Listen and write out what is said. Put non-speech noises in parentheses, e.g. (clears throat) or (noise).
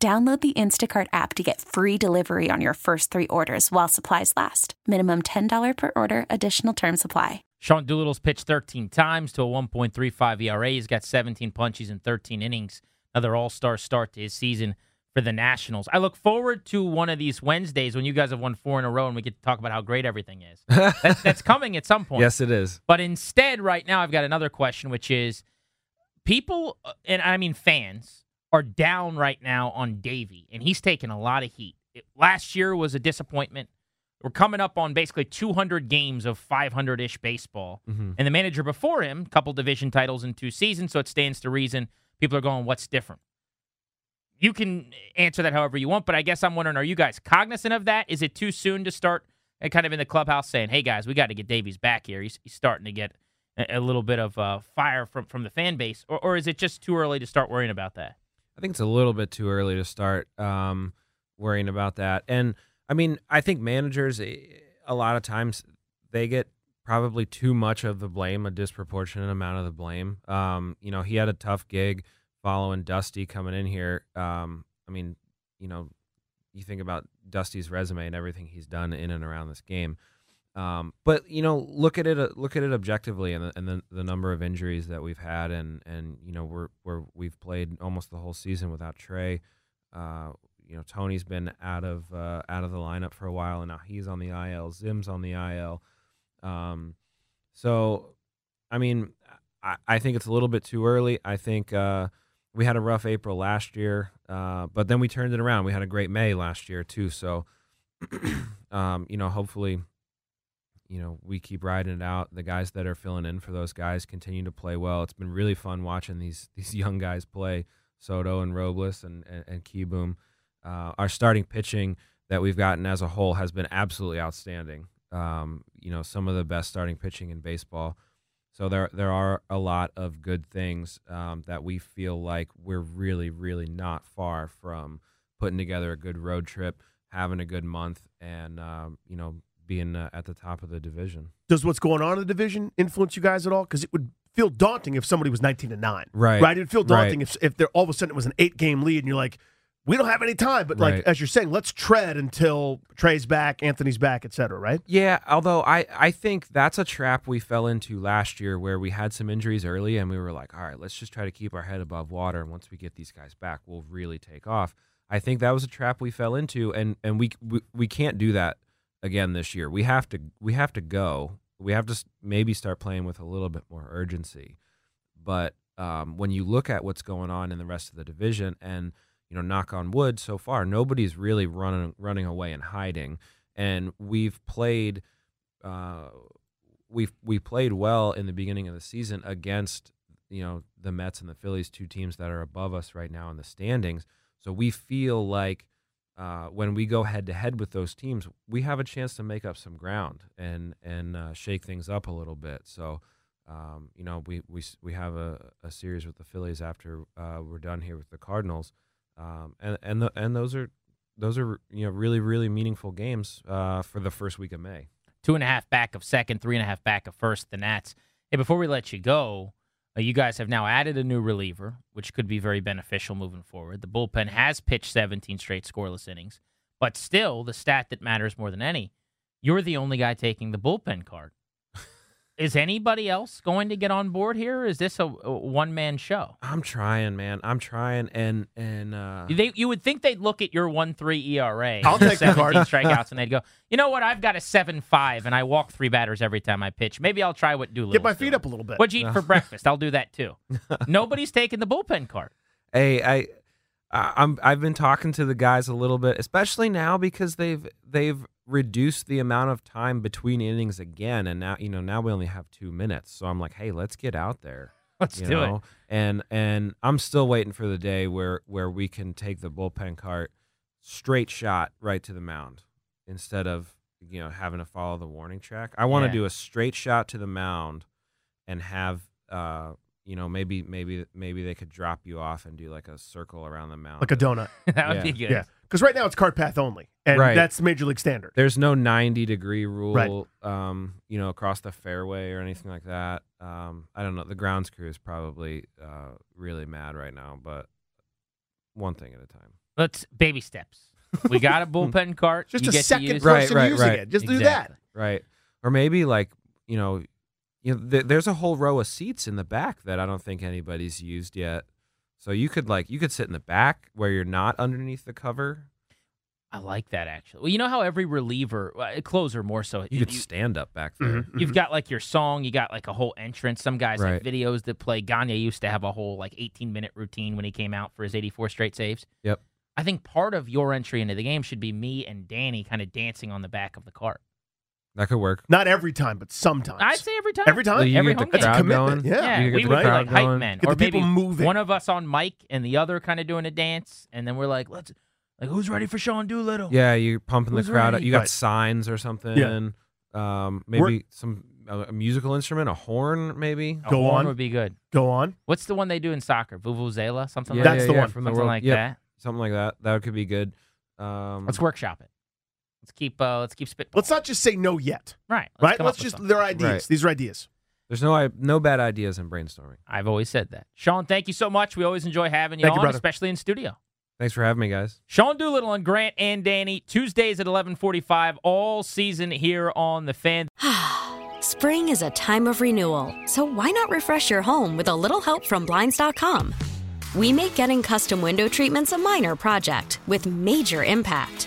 Download the Instacart app to get free delivery on your first three orders while supplies last. Minimum $10 per order, additional term supply. Sean Doolittle's pitched 13 times to a 1.35 ERA. He's got 17 punches in 13 innings. Another all star start to his season for the Nationals. I look forward to one of these Wednesdays when you guys have won four in a row and we get to talk about how great everything is. (laughs) that's, that's coming at some point. Yes, it is. But instead, right now, I've got another question, which is people, uh, and I mean fans, are down right now on Davey, and he's taking a lot of heat. It, last year was a disappointment. We're coming up on basically 200 games of 500 ish baseball. Mm-hmm. And the manager before him, couple division titles in two seasons, so it stands to reason people are going, what's different? You can answer that however you want, but I guess I'm wondering, are you guys cognizant of that? Is it too soon to start uh, kind of in the clubhouse saying, hey guys, we got to get Davey's back here? He's, he's starting to get a, a little bit of uh, fire from, from the fan base, or, or is it just too early to start worrying about that? I think it's a little bit too early to start um, worrying about that. And I mean, I think managers, eh, a lot of times, they get probably too much of the blame, a disproportionate amount of the blame. Um, you know, he had a tough gig following Dusty coming in here. Um, I mean, you know, you think about Dusty's resume and everything he's done in and around this game. Um, but you know, look at it. Uh, look at it objectively, and the, and the, the number of injuries that we've had, and and you know, we're we're we've played almost the whole season without Trea. Uh, you know, Tony's been out of uh, out of the lineup for a while, and now he's on the IL. Zim's on the IL. Um, so, I mean, I, I think it's a little bit too early. I think uh, we had a rough April last year, uh, but then we turned it around. We had a great May last year too. So, (clears throat) um, you know, hopefully you know, we keep riding it out. The guys that are filling in for those guys continue to play well. It's been really fun watching these (laughs) these young guys play. Soto and Robles and and, and Kieboom. Uh, our starting pitching that we've gotten as a whole has been absolutely outstanding. Um, you know, some of the best starting pitching in baseball. So there there are a lot of good things um, that we feel like we're really really not far from putting together a good road trip, having a good month, and um, you know being uh, at the top of the division. Does what's going on in the division influence you guys at all? Because it would feel daunting if somebody was 19 to 9. Right. Right. It'd feel daunting Right. if, if there all of a sudden it was an eight game lead and you're like, we don't have any time. But like, Right. as you're saying, let's tread until Trea's back, Anthony's back, et cetera, right? Yeah, although I, I think that's a trap we fell into last year where we had some injuries early and we were like, all right, let's just try to keep our head above water. And once we get these guys back, we'll really take off. I think that was a trap we fell into, and, and we, we we can't do that again this year. We have to we have to go. We have to maybe start playing with a little bit more urgency. But um, when you look at what's going on in the rest of the division, and you know, knock on wood, so far nobody's really running running away and hiding, and we've played. Uh, we've we played well in the beginning of the season against you know the Mets and the Phillies, two teams that are above us right now in the standings. So we feel like uh, when we go head to head with those teams, we have a chance to make up some ground and and uh, shake things up a little bit. So. Um, you know, we, we we have a, a series with the Phillies after uh, we're done here with the Cardinals, um, and and the, and those are those are you know really really meaningful games uh, for the first week of May. two and a half back of second, three and a half back of first, the Nats. Hey, before we let you go, you guys have now added a new reliever, which could be very beneficial moving forward. The bullpen has pitched 17 straight scoreless innings, but still, the stat that matters more than any, you're the only guy taking the bullpen card. Is anybody else going to get on board here? Or is this a, a one man show? I'm trying, man. I'm trying, and and uh, They, you would think they'd look at your one three ERA, I'll take the 17 card. (laughs) strikeouts, and they'd go, you know what? I've got a seven five, and I walk three batters every time I pitch. Maybe I'll try what Doolittle. Get my feet up a little bit. What'd you eat for (laughs) breakfast? I'll do that too. (laughs) Nobody's taking the bullpen card. hey, I, I- I'm I've been talking to the guys a little bit, especially now because they've they've reduced the amount of time between innings again, and now you know now we only have two minutes. So I'm like, hey, let's get out there. (laughs) Let's you do know? it. And and I'm still waiting for the day where where we can take the bullpen cart straight shot right to the mound instead of you know having to follow the warning track. I want to Yeah. do a straight shot to the mound and have uh you know maybe maybe maybe they could drop you off and do like a circle around the mound. Like a donut. (laughs) that would Yeah. be good. Yeah. Because right now it's cart path only. And Right. that's major league standard. There's no 90 degree rule, Right. um, you know, across the fairway or anything like that. Um, I don't know. The grounds crew is probably uh, really mad right now, but one thing at a time. Let's baby steps. We got a (laughs) bullpen cart. Just you a get to second use. Right, person right, using right. it. Just do that. Right. Or maybe like, you know, you know, th- there's a whole row of seats in the back that I don't think anybody's used yet. So you could like you could sit in the back where you're not underneath the cover. I like that actually. Well, you know how every reliever, uh, closer more so, You could stand up back there. Mhm. You've got like your song, you got like a whole entrance. Some guys Right. have videos that play. Gagne used to have a whole like 18 minute routine when he came out for his 84 straight saves. Yep. I think part of your entry into the game should be me and Danny kind of dancing on the back of the cart. That could work. Not every time, but sometimes. I'd say every time. Every time? So you every get the home That's a game. crowd commitment. going. Yeah. Yeah, You we get would the be crowd like hype going. men, Get the or maybe people moving. one of us on mic and the other kind of doing a dance, and then we're like, "Let's like who's ready for Sean Doolittle?" Yeah, you're pumping Who's the crowd. up. ready? You got Right. signs or something. Yeah. Um, maybe some a, a musical instrument, a horn, maybe. A Go horn on. would be good. Go on. What's the one they do in soccer? Vuvuzela, something Yeah, like That's yeah, the yeah, one. from the something world. like yep, that. something like that. That could be good. Um, Let's workshop it. Let's keep uh, let's keep spitballing. Let's not just say no yet. right. Let's right? Let's just, something. they're ideas. Right. These are ideas. There's no i- no bad ideas in brainstorming. I've always said that. Sean, thank you so much. We always enjoy having you Thank you, on, brother. especially in studio. Thanks for having me, guys. Sean Doolittle and Grant and Danny, Tuesdays at 1145 all season here on The Fan. (sighs) Spring is a time of renewal, so why not refresh your home with a little help from Blinds.com? We make getting custom window treatments a minor project with major impact.